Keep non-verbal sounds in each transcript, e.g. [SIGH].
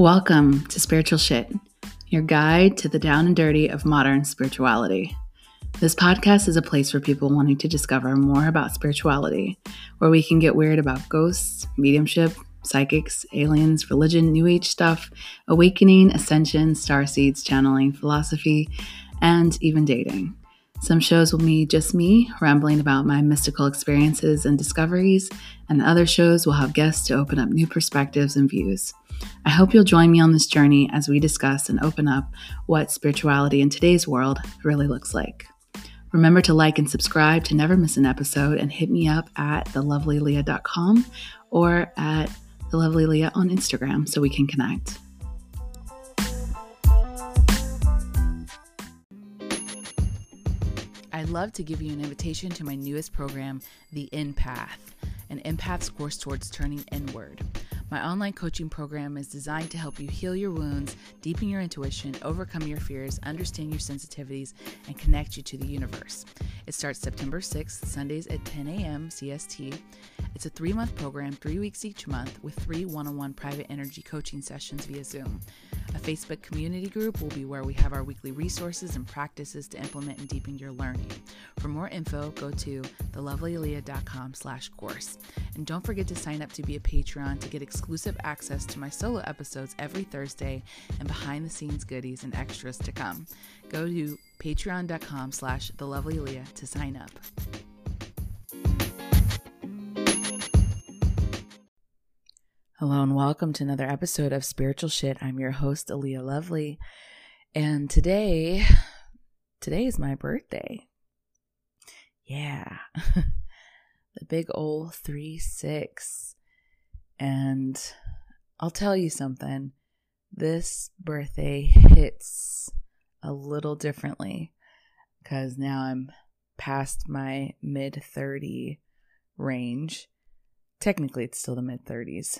Welcome to Spiritual Shit, your guide to the down and dirty of modern spirituality. This podcast is a place for people wanting to discover more about spirituality, where we can get weird about ghosts, mediumship, psychics, aliens, religion, new age stuff, awakening, ascension, star seeds, channeling, philosophy, and even dating. Some shows will be just me rambling about my mystical experiences and discoveries, and other shows will have guests to open up new perspectives and views. I hope you'll join me on this journey as we discuss and open up what spirituality in today's world really looks like. Remember to like and subscribe to never miss an episode and hit me up at thelovelyleah.com or at thelovelyleah on Instagram so we can connect. I'd love to give you an invitation to my newest program, The Empath, an empath's course towards turning inward. My online coaching program is designed to help you heal your wounds, deepen your intuition, overcome your fears, understand your sensitivities, and connect you to the universe. It starts September 6th, Sundays at 10 a.m. CST. It's a three month program, three weeks each month, with three one on one private energy coaching sessions via Zoom. A Facebook community group will be where we have our weekly resources and practices to implement and deepen your learning. For more info, go to thelovelyleah.com slash course. And don't forget to sign up to be a Patreon to get exclusive access to my solo episodes every Thursday and behind the scenes goodies and extras to come. Go to patreon.com slash thelovelyleah to sign up. Hello and welcome to another episode of Spiritual Shit. I'm your host, Leah Lovely. And today, today is my birthday. Yeah. [LAUGHS] the big old 3 6. And I'll tell you something. This birthday hits a little differently because now I'm past my mid 30 range. Technically, it's still the mid 30s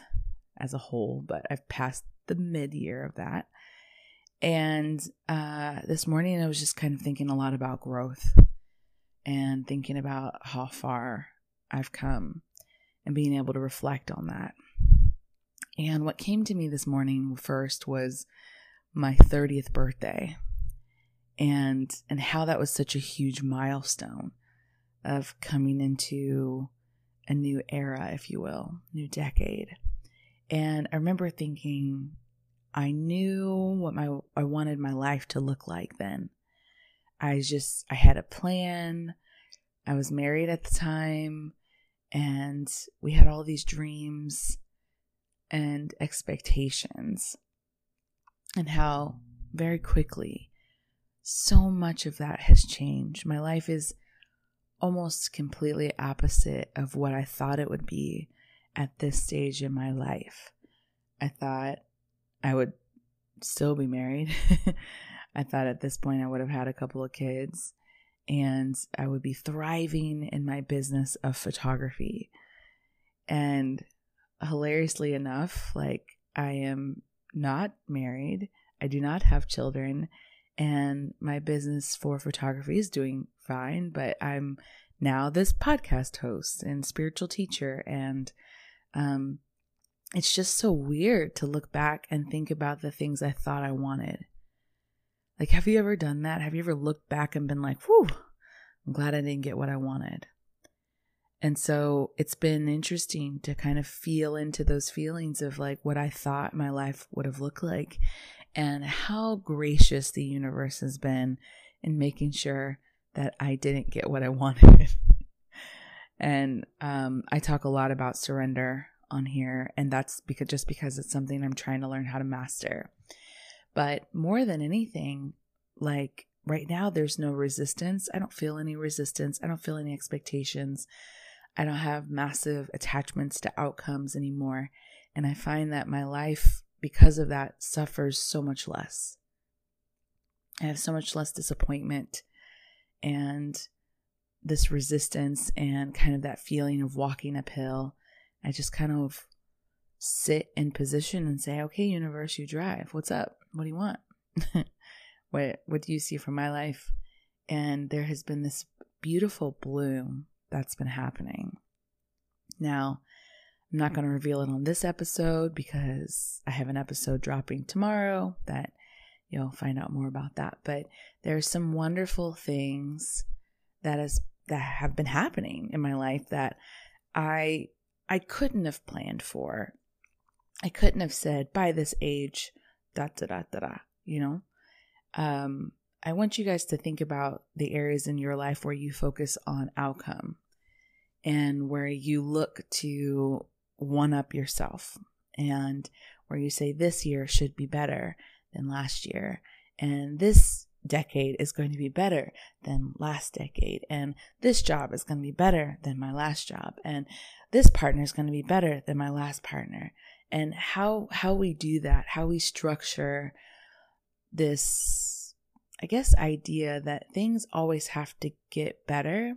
as a whole, but I've passed the mid year of that. And uh, this morning, I was just kind of thinking a lot about growth and thinking about how far I've come and being able to reflect on that. And what came to me this morning first was my 30th birthday and and how that was such a huge milestone of coming into a new era if you will new decade and I remember thinking, I knew what my I wanted my life to look like then. I just I had a plan. I was married at the time and we had all these dreams and expectations. And how very quickly so much of that has changed. My life is almost completely opposite of what I thought it would be at this stage in my life. I thought I would still be married. [LAUGHS] I thought at this point I would have had a couple of kids and I would be thriving in my business of photography. And hilariously enough, like I am not married, I do not have children, and my business for photography is doing fine, but I'm now this podcast host and spiritual teacher and um, it's just so weird to look back and think about the things I thought I wanted. Like, have you ever done that? Have you ever looked back and been like, whew, I'm glad I didn't get what I wanted? And so it's been interesting to kind of feel into those feelings of like what I thought my life would have looked like and how gracious the universe has been in making sure that I didn't get what I [LAUGHS] wanted. And um, I talk a lot about surrender on here, and that's because just because it's something I'm trying to learn how to master. But more than anything, like right now, there's no resistance. I don't feel any resistance. I don't feel any expectations. I don't have massive attachments to outcomes anymore. And I find that my life, because of that, suffers so much less. I have so much less disappointment and this resistance and kind of that feeling of walking uphill, I just kind of sit in position and say, "Okay, universe, you drive. What's up? What do you want? [LAUGHS] what what do you see from my life?" And there has been this beautiful bloom that's been happening. Now, I'm not going to reveal it on this episode because I have an episode dropping tomorrow that you'll find out more about that. But there's some wonderful things that has that have been happening in my life that I I couldn't have planned for. I couldn't have said by this age, da da da da da. You know, um, I want you guys to think about the areas in your life where you focus on outcome and where you look to one up yourself and where you say this year should be better than last year and this decade is going to be better than last decade and this job is going to be better than my last job and this partner is going to be better than my last partner. And how how we do that how we structure this i guess idea that things always have to get better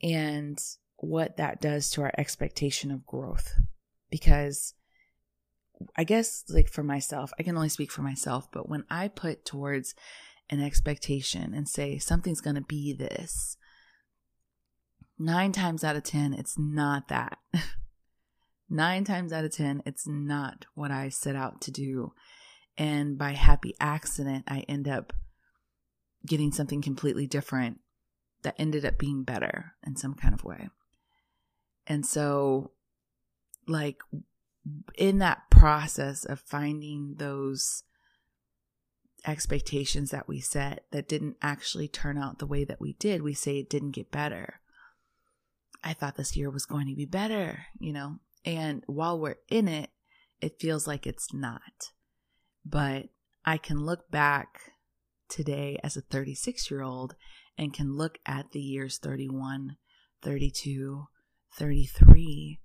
and what that does to our expectation of growth. Because I guess like for myself, I can only speak for myself, but when I put towards an expectation and say something's going to be this, nine times out of 10, it's not that. [LAUGHS] nine times out of 10, it's not what I set out to do. And by happy accident, I end up getting something completely different that ended up being better in some kind of way. And so, like, in that process of finding those expectations that we set that didn't actually turn out the way that we did, we say it didn't get better. I thought this year was going to be better, you know? And while we're in it, it feels like it's not. But I can look back today as a 36 year old and can look at the years 31, 32, 33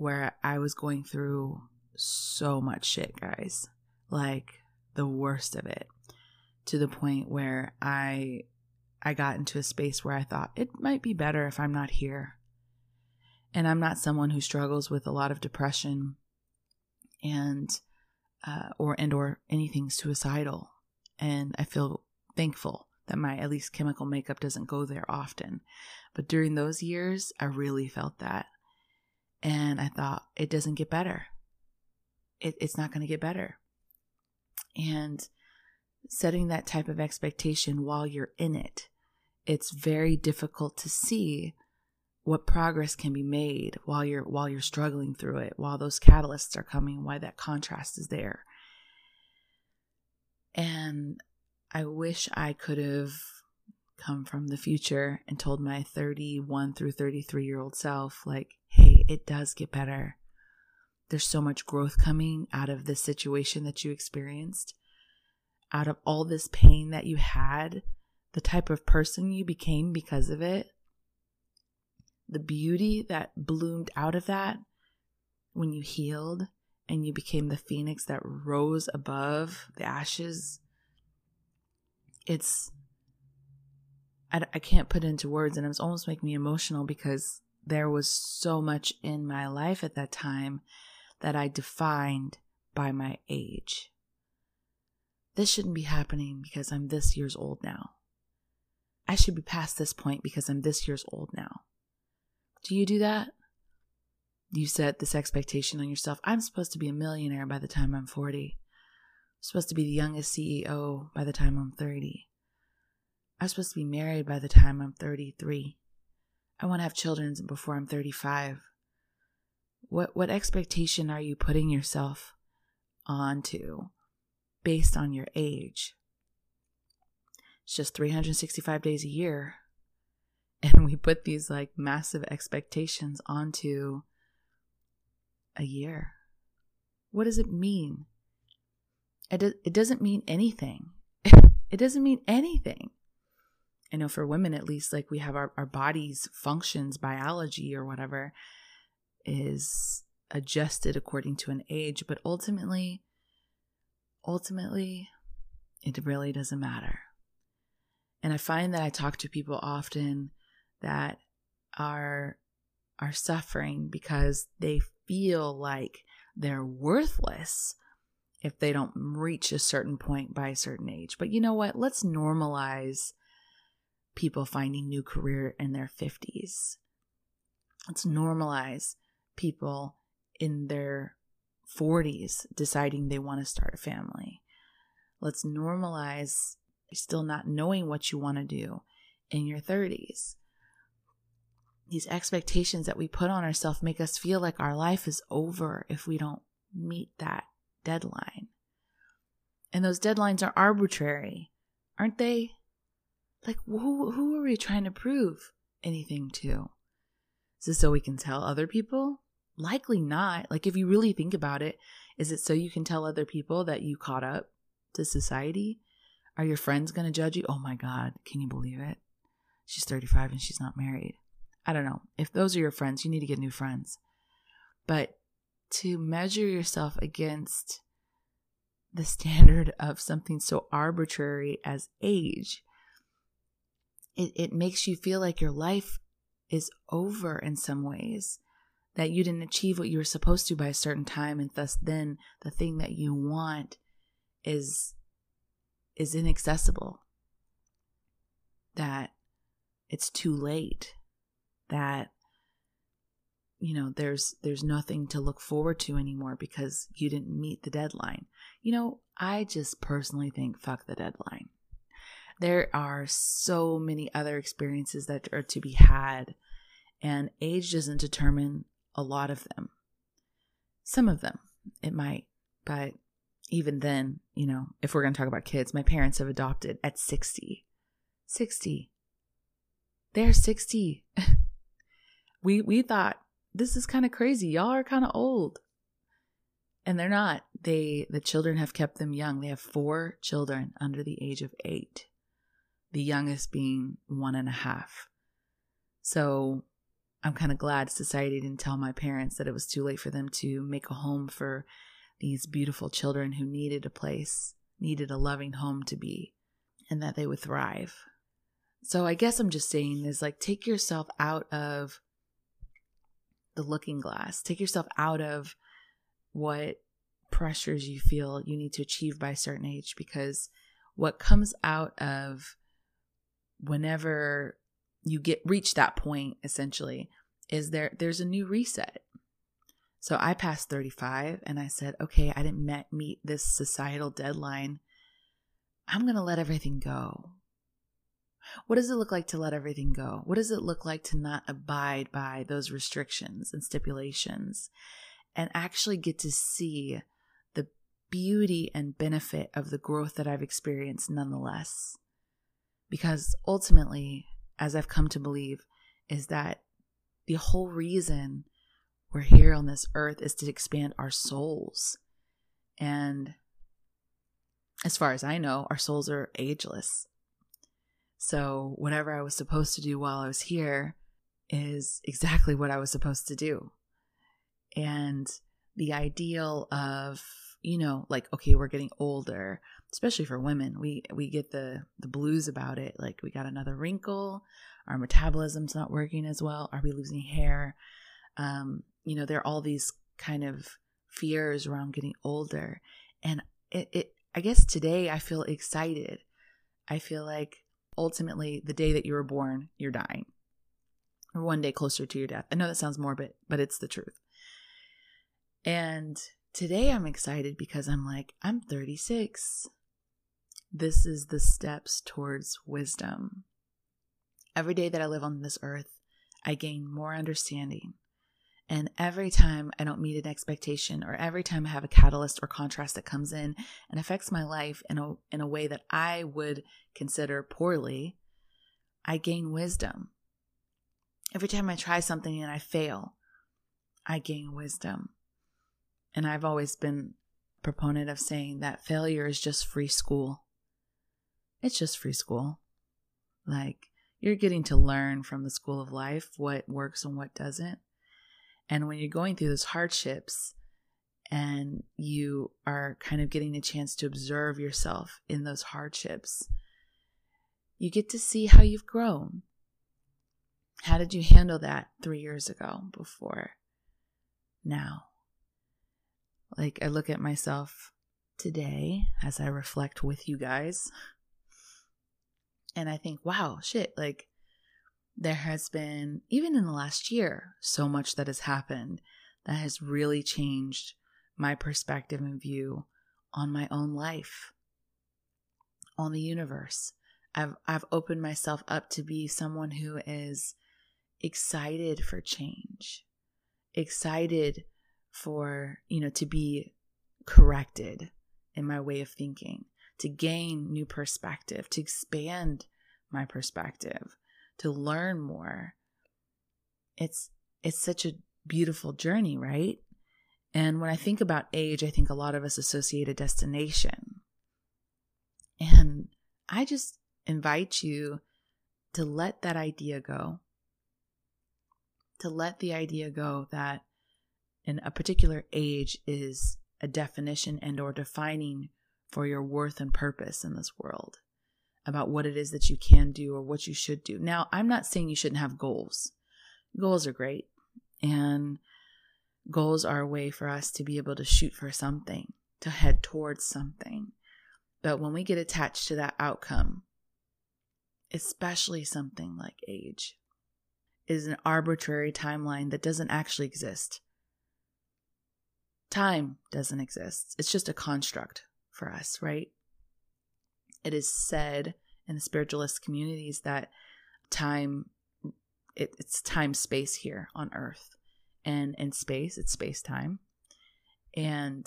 where I was going through so much shit, guys. Like the worst of it. To the point where I I got into a space where I thought it might be better if I'm not here. And I'm not someone who struggles with a lot of depression and uh, or and or anything suicidal. And I feel thankful that my at least chemical makeup doesn't go there often. But during those years, I really felt that. And I thought, it doesn't get better. It, it's not going to get better. And setting that type of expectation while you're in it, it's very difficult to see what progress can be made while you're while you're struggling through it, while those catalysts are coming, why that contrast is there. And I wish I could have come from the future and told my 31 through 33 year old self, like, hey, it does get better. There's so much growth coming out of this situation that you experienced, out of all this pain that you had, the type of person you became because of it, the beauty that bloomed out of that when you healed and you became the phoenix that rose above the ashes. It's, I, can't put into words, and it's almost making me emotional because there was so much in my life at that time that I defined by my age. This shouldn't be happening because I'm this years old now. I should be past this point because I'm this years old now. Do you do that? You set this expectation on yourself. I'm supposed to be a millionaire by the time I'm 40. I'm supposed to be the youngest CEO by the time I'm 30. I'm supposed to be married by the time I'm 33. I want to have children before I'm 35. What what expectation are you putting yourself onto based on your age? It's just 365 days a year. [LAUGHS] And we put these like massive expectations onto a year. What does it mean? It, do, it doesn't mean anything. [LAUGHS] it doesn't mean anything. I know for women at least, like we have our, our body's functions, biology or whatever is adjusted according to an age, but ultimately, ultimately, it really doesn't matter. And I find that I talk to people often that are are suffering because they feel like they're worthless if they don't reach a certain point by a certain age. But you know what? Let's normalize people finding new career in their 50s. Let's normalize people in their 40s deciding they want to start a family. Let's normalize still not knowing what you want to do in your 30s. These expectations that we put on ourselves make us feel like our life is over if we don't meet that deadline. And those deadlines are arbitrary, aren't they? Like, who, who are we trying to prove anything to? Is this so we can tell other people? Likely not. Like, if you really think about it, is it so you can tell other people that you caught up to society? Are your friends going to judge you? Oh my God, can you believe it? She's 35 and she's not married. I don't know. If those are your friends, you need to get new friends. But to measure yourself against the standard of something so arbitrary as age, it, it makes you feel like your life is over in some ways, that you didn't achieve what you were supposed to by a certain time, and thus then the thing that you want is is inaccessible. That it's too late. That you know there's there's nothing to look forward to anymore because you didn't meet the deadline you know i just personally think fuck the deadline there are so many other experiences that are to be had and age doesn't determine a lot of them some of them it might but even then you know if we're going to talk about kids my parents have adopted at 60 60 they're 60 [LAUGHS] we we thought this is kind of crazy. Y'all are kind of old. And they're not. They the children have kept them young. They have four children under the age of eight. The youngest being one and a half. So I'm kind of glad society didn't tell my parents that it was too late for them to make a home for these beautiful children who needed a place, needed a loving home to be, and that they would thrive. So I guess I'm just saying is like take yourself out of the looking glass. Take yourself out of what pressures you feel you need to achieve by a certain age because what comes out of whenever you get reach that point essentially is there there's a new reset. So I passed 35 and I said, "Okay, I didn't met, meet this societal deadline. I'm going to let everything go. What does it look like to let everything go? What does it look like to not abide by those restrictions and stipulations and actually get to see the beauty and benefit of the growth that I've experienced nonetheless? Because ultimately, as I've come to believe, is that the whole reason we're here on this earth is to expand our souls. And as far as I know, our souls are ageless. So, whatever I was supposed to do while I was here is exactly what I was supposed to do. And the ideal of, you know, like okay, we're getting older, especially for women. We we get the the blues about it. Like we got another wrinkle, our metabolism's not working as well, are we losing hair? Um, you know, there are all these kind of fears around getting older. And it, it I guess today I feel excited. I feel like ultimately the day that you were born, you're dying. Or one day closer to your death. I know that sounds morbid, but it's the truth. And today I'm excited because I'm like, I'm 36. This is the steps towards wisdom. Every day that I live on this earth, I gain more understanding, and every time I don't meet an expectation, or every time I have a catalyst or contrast that comes in and affects my life in a, in a way that I would consider poorly, I gain wisdom. Every time I try something and I fail, I gain wisdom. And I've always been proponent of saying that failure is just free school. It's just free school. Like, you're getting to learn from the school of life what works and what doesn't. And when you're going through those hardships and you are kind of getting a chance to observe yourself in those hardships, you get to see how you've grown. How did you handle that three years ago before now? Like, I look at myself today as I reflect with you guys, and I think, wow, shit, like, there has been, even in the last year, so much that has happened that has really changed my perspective and view on my own life, on the universe. I've I've opened myself up to be someone who is excited for change, excited for, you know, to be corrected in my way of thinking, to gain new perspective, to expand my perspective, to learn more. It's it's such a beautiful journey, right? And when I think about age, I think a lot of us associate a destination. And I just invite you to let that idea go. To let the idea go that in a particular age is a definition and or defining for your worth and purpose in this world about what it is that you can do or what you should do. Now, I'm not saying you shouldn't have goals. Goals are great. And goals are a way for us to be able to shoot for something, to head towards something. But when we get attached to that outcome, especially something like age, is an arbitrary timeline that doesn't actually exist. Time doesn't exist. It's just a construct for us, right? It is said in the spiritualist communities that time it, it's time space here on earth. And in space it's space time. And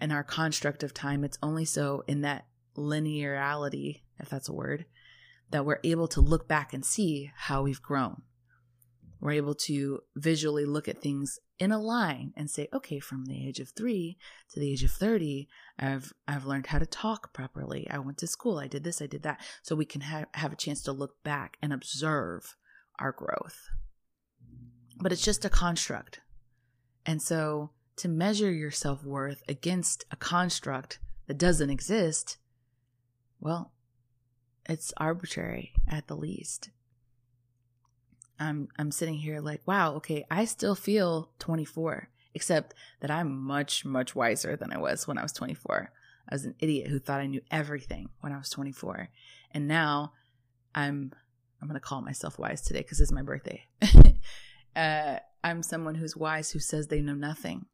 in our construct of time it's only so in that linearity if that's a word that we're able to look back and see how we've grown we're able to visually look at things in a line and say, okay, from the age of three to the age of 30, I've, I've learned how to talk properly. I went to school. I did this. I did that. So we can ha- have a chance to look back and observe our growth. But it's just a construct. And so to measure your self worth against a construct that doesn't exist, well, it's arbitrary at the least. I'm I'm sitting here like, wow, okay, I still feel 24, except that I'm much much wiser than I was when I was 24. I was an idiot who thought I knew everything when I was 24. And now I'm I'm going to call myself wise today cuz it's my birthday. [LAUGHS] uh, I'm someone who's wise who says they know nothing.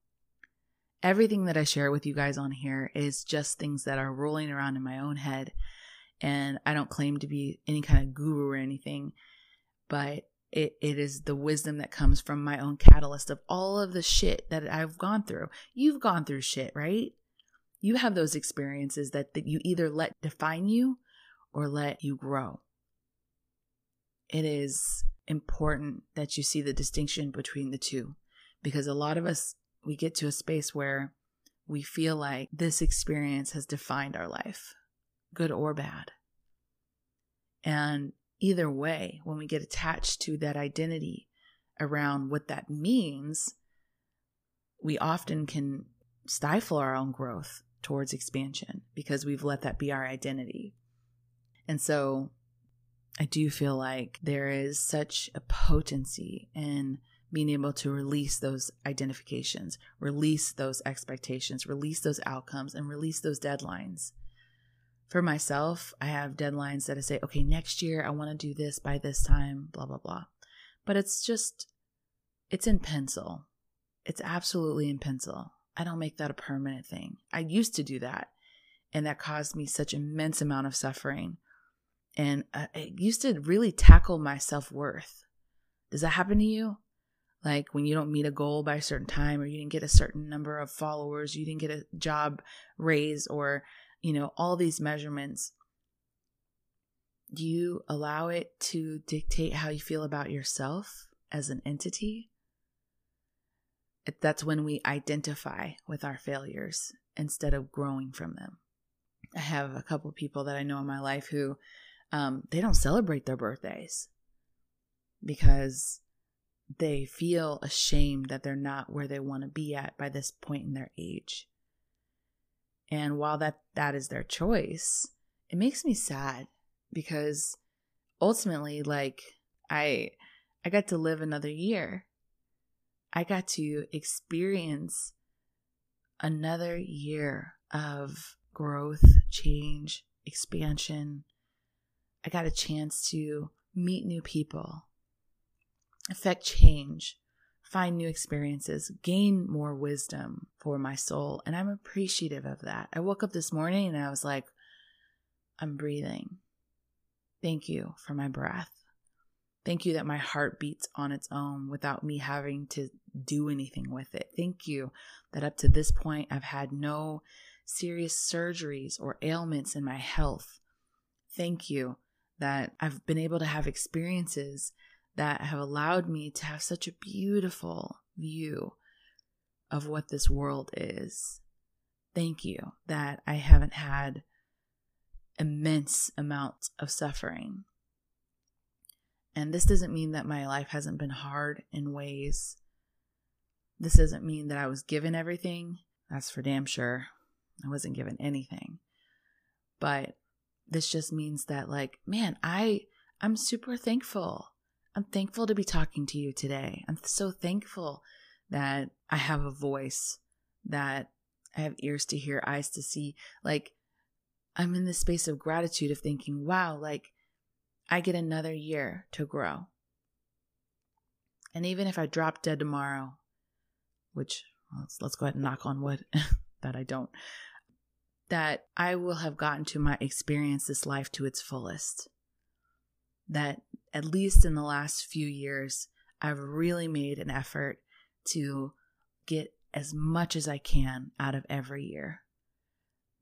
Everything that I share with you guys on here is just things that are rolling around in my own head and I don't claim to be any kind of guru or anything, but it, it is the wisdom that comes from my own catalyst of all of the shit that I've gone through. You've gone through shit, right? You have those experiences that, that you either let define you or let you grow. It is important that you see the distinction between the two because a lot of us, we get to a space where we feel like this experience has defined our life, good or bad. And either way, when we get attached to that identity around what that means, we often can stifle our own growth towards expansion because we've let that be our identity. And so I do feel like there is such a potency in being able to release those identifications, release those expectations, release those outcomes, and release those deadlines for myself, I have deadlines that I say, okay, next year I want to do this by this time, blah, blah, blah. But it's just, it's in pencil. It's absolutely in pencil. I don't make that a permanent thing. I used to do that, and that caused me such immense amount of suffering. And it used to really tackle my self worth. Does that happen to you? Like when you don't meet a goal by a certain time, or you didn't get a certain number of followers, you didn't get a job raise, or you know, all these measurements, you allow it to dictate how you feel about yourself as an entity? That's when we identify with our failures instead of growing from them. I have a couple people that I know in my life who um, they don't celebrate their birthdays because they feel ashamed that they're not where they want to be at by this point in their age. And while that that is their choice, it makes me sad because ultimately like I I got to live another year. I got to experience another year of growth, change, expansion. I got a chance to meet new people, affect change find new experiences, gain more wisdom for my soul. And I'm appreciative of that. I woke up this morning and I was like, I'm breathing. Thank you for my breath. Thank you that my heart beats on its own without me having to do anything with it. Thank you that up to this point, I've had no serious surgeries or ailments in my health. Thank you that I've been able to have experiences that have allowed me to have such a beautiful view of what this world is. Thank you that I haven't had immense amounts of suffering. And this doesn't mean that my life hasn't been hard in ways. This doesn't mean that I was given everything. That's for damn sure. I wasn't given anything. But this just means that like, man, I I'm super thankful I'm thankful to be talking to you today. I'm so thankful that I have a voice, that I have ears to hear, eyes to see. Like, I'm in this space of gratitude of thinking, wow, like, I get another year to grow. And even if I drop dead tomorrow, which let's, let's go ahead and knock on wood [LAUGHS] that I don't, that I will have gotten to my experience this life to its fullest. That at least in the last few years, I've really made an effort to get as much as I can out of every year.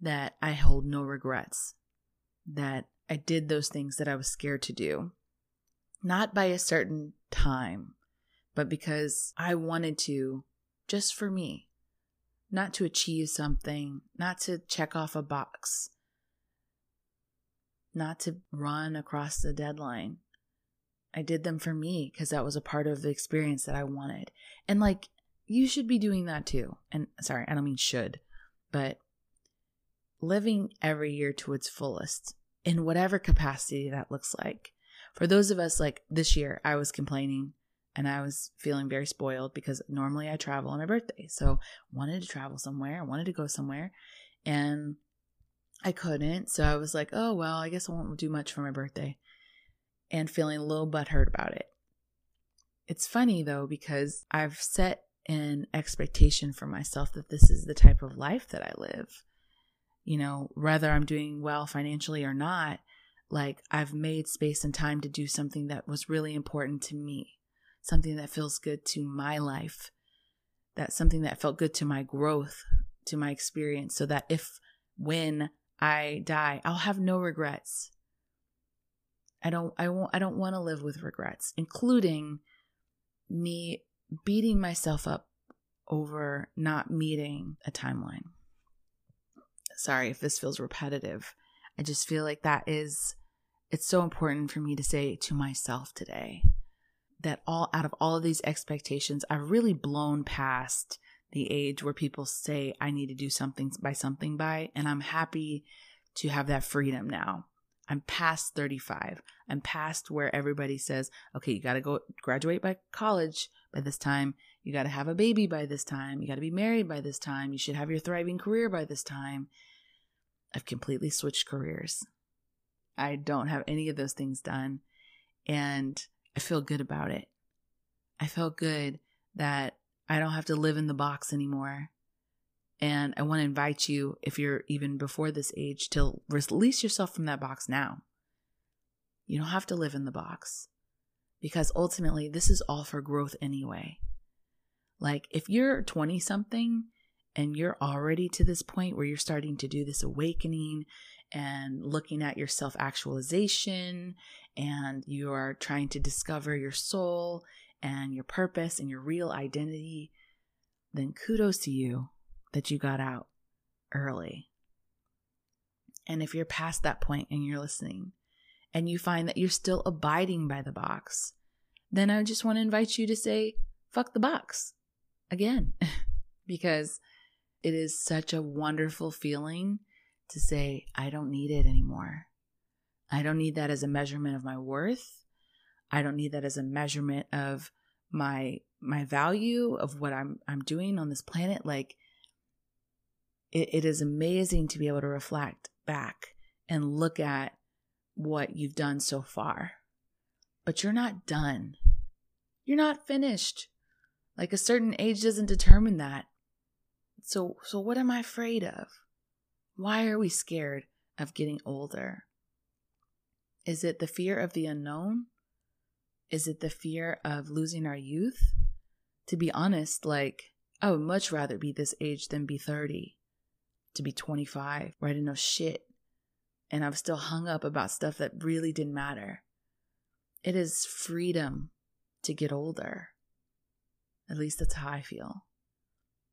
That I hold no regrets. That I did those things that I was scared to do. Not by a certain time, but because I wanted to, just for me. Not to achieve something, not to check off a box, not to run across the deadline, I did them for me because that was a part of the experience that I wanted. And like, you should be doing that too. And sorry, I don't mean should, but living every year to its fullest in whatever capacity that looks like. For those of us like this year, I was complaining and I was feeling very spoiled because normally I travel on my birthday. So wanted to travel somewhere, I wanted to go somewhere and I couldn't. So I was like, oh, well, I guess I won't do much for my birthday and feeling a little butthurt about it. It's funny though, because I've set an expectation for myself that this is the type of life that I live. You know, whether I'm doing well financially or not, like I've made space and time to do something that was really important to me, something that feels good to my life, that's something that felt good to my growth, to my experience, so that if when I die, I'll have no regrets. I don't I won't I don't want to live with regrets, including me beating myself up over not meeting a timeline. Sorry if this feels repetitive. I just feel like that is it's so important for me to say to myself today that all out of all of these expectations, I've really blown past the age where people say I need to do something by something by, and I'm happy to have that freedom now. I'm past 35. I'm past where everybody says, okay, you got to go graduate by college by this time. You got to have a baby by this time. You got to be married by this time. You should have your thriving career by this time. I've completely switched careers. I don't have any of those things done. And I feel good about it. I feel good that I don't have to live in the box anymore. And I want to invite you, if you're even before this age, to release yourself from that box now. You don't have to live in the box because ultimately, this is all for growth anyway. Like, if you're 20 something and you're already to this point where you're starting to do this awakening and looking at your self actualization and you are trying to discover your soul and your purpose and your real identity, then kudos to you that you got out early. And if you're past that point and you're listening and you find that you're still abiding by the box, then I just want to invite you to say, fuck the box again, [LAUGHS] because it is such a wonderful feeling to say, I don't need it anymore. I don't need that as a measurement of my worth. I don't need that as a measurement of my my value of what I'm I'm doing on this planet like it, it is amazing to be able to reflect back and look at what you've done so far. But you're not done. You're not finished. Like a certain age doesn't determine that. So so what am I afraid of? Why are we scared of getting older? Is it the fear of the unknown? Is it the fear of losing our youth? To be honest, like I would much rather be this age than be 30, to be 25, where I didn't know shit. And I was still hung up about stuff that really didn't matter. It is freedom to get older. At least that's how I feel.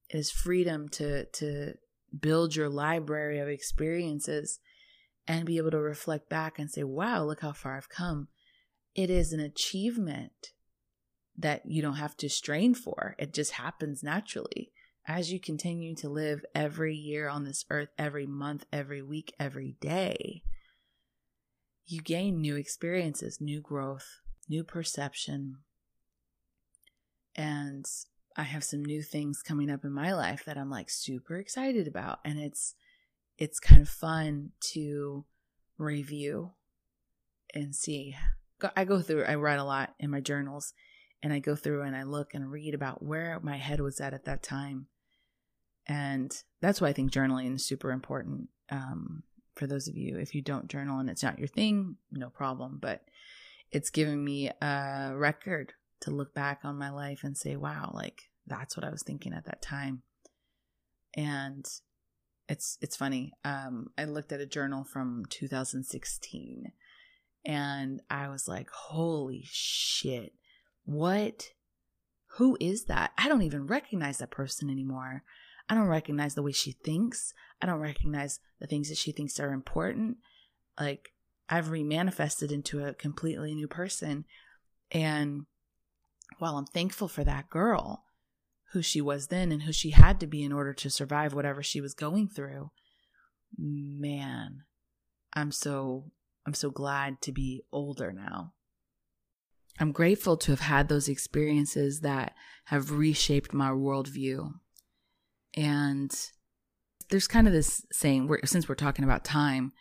It is freedom to to build your library of experiences and be able to reflect back and say, wow, look how far I've come. It is an achievement that you don't have to strain for. It just happens naturally. As you continue to live every year on this earth, every month, every week, every day, you gain new experiences, new growth, new perception. And I have some new things coming up in my life that I'm like super excited about. And it's it's kind of fun to review and see. I go through, I write a lot in my journals and I go through and I look and read about where my head was at at that time. And that's why I think journaling is super important. Um, for those of you, if you don't journal and it's not your thing, no problem. But it's given me a record to look back on my life and say, wow, like that's what I was thinking at that time. And it's it's funny. Um, I looked at a journal from 2016 and I was like, holy shit. What? Who is that? I don't even recognize that person anymore. I don't recognize the way she thinks. I don't recognize the things that she thinks are important. Like, I've remanifested into a completely new person. And while I'm thankful for that girl, who she was then and who she had to be in order to survive whatever she was going through, man, I'm so I'm so glad to be older now. I'm grateful to have had those experiences that have reshaped my worldview. And there's kind of this saying, where, since we're talking about time,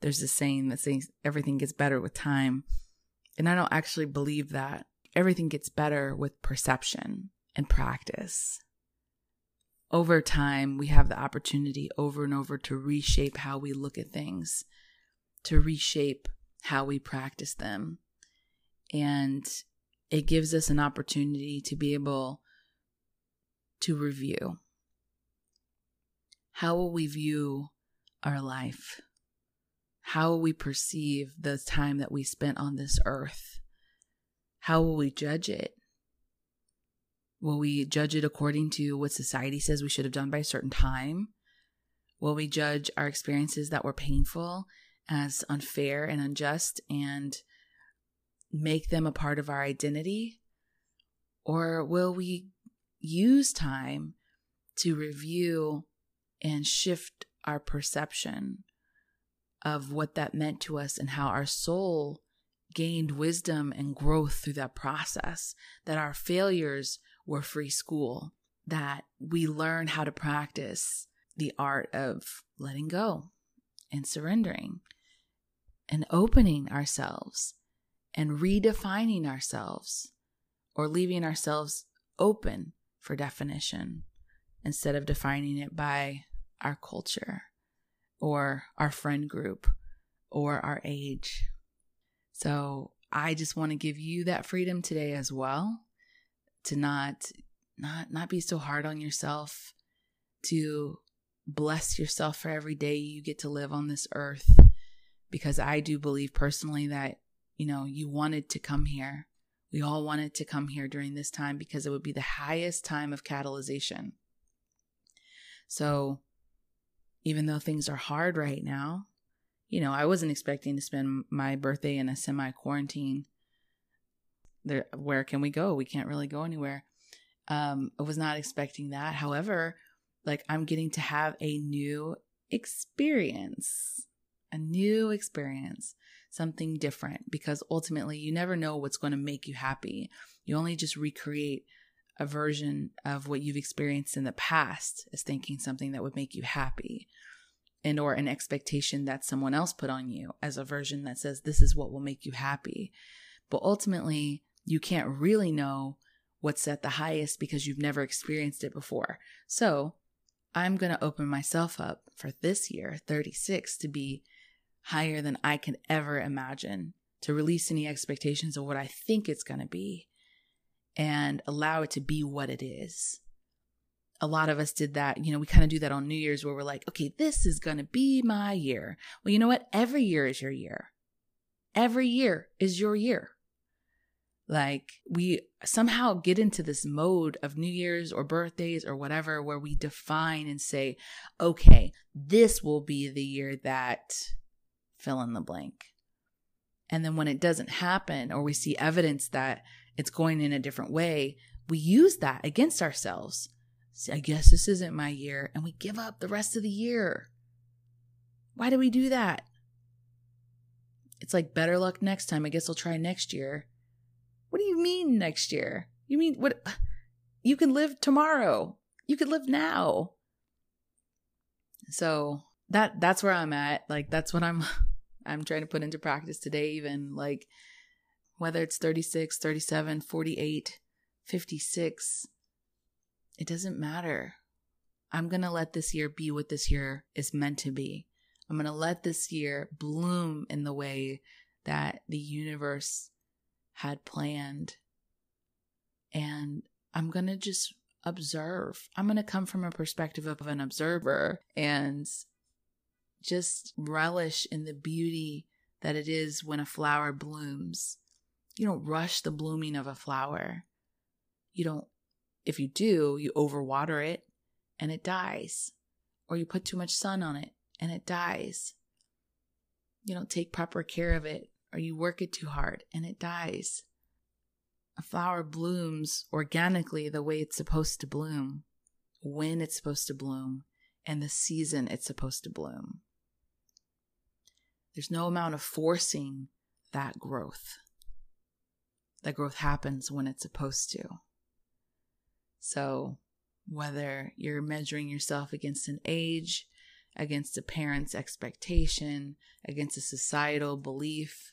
there's this saying that says everything gets better with time. And I don't actually believe that. Everything gets better with perception and practice. Over time, we have the opportunity over and over to reshape how we look at things, to reshape how we practice them. And it gives us an opportunity to be able to review. How will we view our life? How will we perceive the time that we spent on this earth? How will we judge it? Will we judge it according to what society says we should have done by a certain time? Will we judge our experiences that were painful as unfair and unjust and make them a part of our identity? Or will we use time to review and shift our perception of what that meant to us and how our soul gained wisdom and growth through that process, that our failures were free school, that we learn how to practice the art of letting go and surrendering and opening ourselves and redefining ourselves or leaving ourselves open for definition instead of defining it by our culture or our friend group or our age. So I just want to give you that freedom today as well to not not not be so hard on yourself to bless yourself for every day you get to live on this earth because I do believe personally that you know you wanted to come here. We all wanted to come here during this time because it would be the highest time of catalyzation. So even though things are hard right now you know I wasn't expecting to spend my birthday in a semi quarantine there where can we go? We can't really go anywhere. Um i was not expecting that. However like i'm getting to have a new experience a new experience something different because ultimately you never know what's going to make you happy you only just recreate a version of what you've experienced in the past as thinking something that would make you happy and or an expectation that someone else put on you as a version that says this is what will make you happy but ultimately you can't really know what's at the highest because you've never experienced it before. So I'm going to open myself up for this year, 36, to be higher than I can ever imagine, to release any expectations of what I think it's going to be and allow it to be what it is. A lot of us did that. You know, we kind of do that on New Year's where we're like, okay, this is going to be my year. Well, you know what? Every year is your year. Every year is your year. Like we somehow get into this mode of New Year's or birthdays or whatever where we define and say, okay, this will be the year that fill in the blank. And then when it doesn't happen or we see evidence that it's going in a different way, we use that against ourselves. See, I guess this isn't my year. And we give up the rest of the year. Why do we do that? It's like better luck next time. I guess I'll try next year. What do you mean next year? You mean what? You can live tomorrow. You can live now. So that that's where I'm at. Like that's what I'm [LAUGHS] I'm trying to put into practice today even like whether it's 36, 37, 48, 56, it doesn't matter. I'm going to let this year be what this year is meant to be. I'm going to let this year bloom in the way that the universe had planned. And I'm going to just observe. I'm going to come from a perspective of an observer and just relish in the beauty that it is when a flower blooms you don't rush the blooming of a flower. You don't, if you do, you overwater it and it dies. Or you put too much sun on it and it dies. You don't take proper care of it or you work it too hard and it dies. A flower blooms organically the way it's supposed to bloom, when it's supposed to bloom, and the season it's supposed to bloom. There's no amount of forcing that growth that growth happens when it's supposed to. So, whether you're measuring yourself against an age, against a parent's expectation, against a societal belief,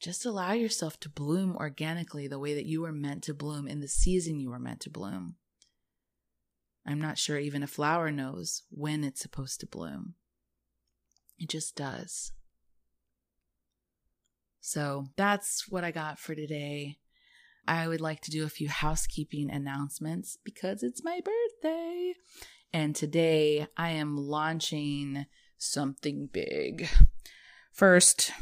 just allow yourself to bloom organically the way that you were meant to bloom in the season you were meant to bloom. I'm not sure even a flower knows when it's supposed to bloom. It just does. So that's what I got for today. I would like to do a few housekeeping announcements because it's my birthday. And today I am launching something big. First,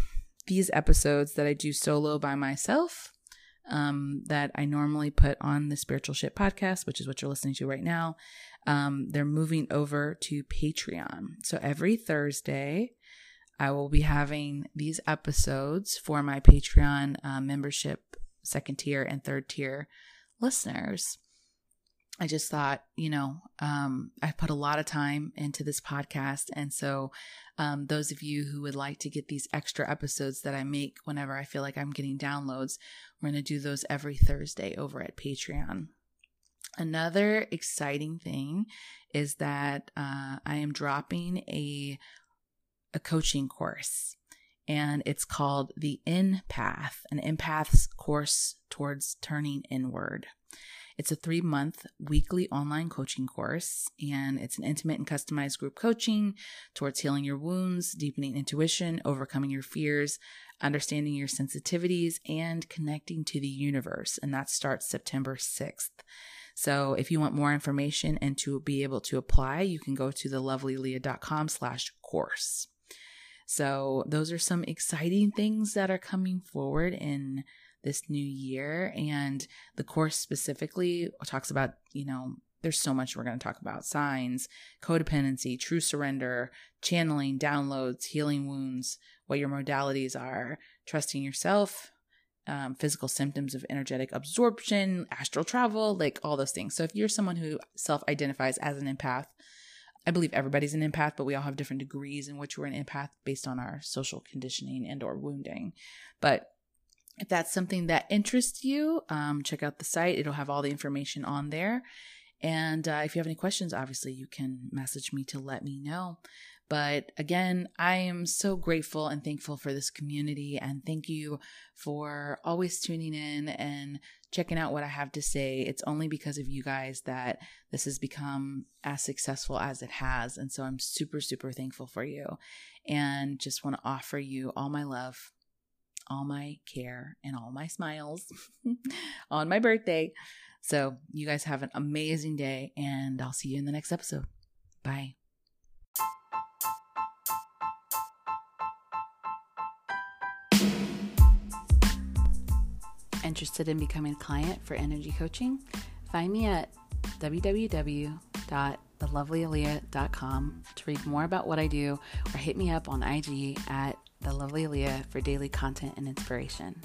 these episodes that I do solo by myself, um, that I normally put on the Spiritual Shit podcast, which is what you're listening to right now, um, they're moving over to Patreon. So every Thursday, I will be having these episodes for my Patreon uh, membership, second tier and third tier listeners. I just thought, you know, um, I put a lot of time into this podcast. And so, um, those of you who would like to get these extra episodes that I make whenever I feel like I'm getting downloads, we're going to do those every Thursday over at Patreon. Another exciting thing is that uh, I am dropping a a coaching course and it's called the Empath, an empath's course towards turning inward. It's a three month weekly online coaching course, and it's an intimate and customized group coaching towards healing your wounds, deepening intuition, overcoming your fears, understanding your sensitivities, and connecting to the universe. And that starts September 6th. So if you want more information and to be able to apply, you can go to thelovelyleah.com slash course. So, those are some exciting things that are coming forward in this new year. And the course specifically talks about, you know, there's so much we're going to talk about signs, codependency, true surrender, channeling, downloads, healing wounds, what your modalities are, trusting yourself, um, physical symptoms of energetic absorption, astral travel, like all those things. So if you're someone who self identifies as an empath, I believe everybody's an empath, but we all have different degrees in which we're an empath based on our social conditioning and or wounding. But if that's something that interests you, um, check out the site. It'll have all the information on there. And uh, if you have any questions, obviously you can message me to let me know. But again, I am so grateful and thankful for this community. And thank you for always tuning in and checking out what I have to say. It's only because of you guys that this has become as successful as it has. And so I'm super, super thankful for you and just want to offer you all my love, all my care, and all my smiles [LAUGHS] on my birthday. So you guys have an amazing day, and I'll see you in the next episode. Bye. Interested in becoming a client for energy coaching? Find me at www.thelovelyleah.com to read more about what I do or hit me up on IG at the Lovely for daily content and inspiration.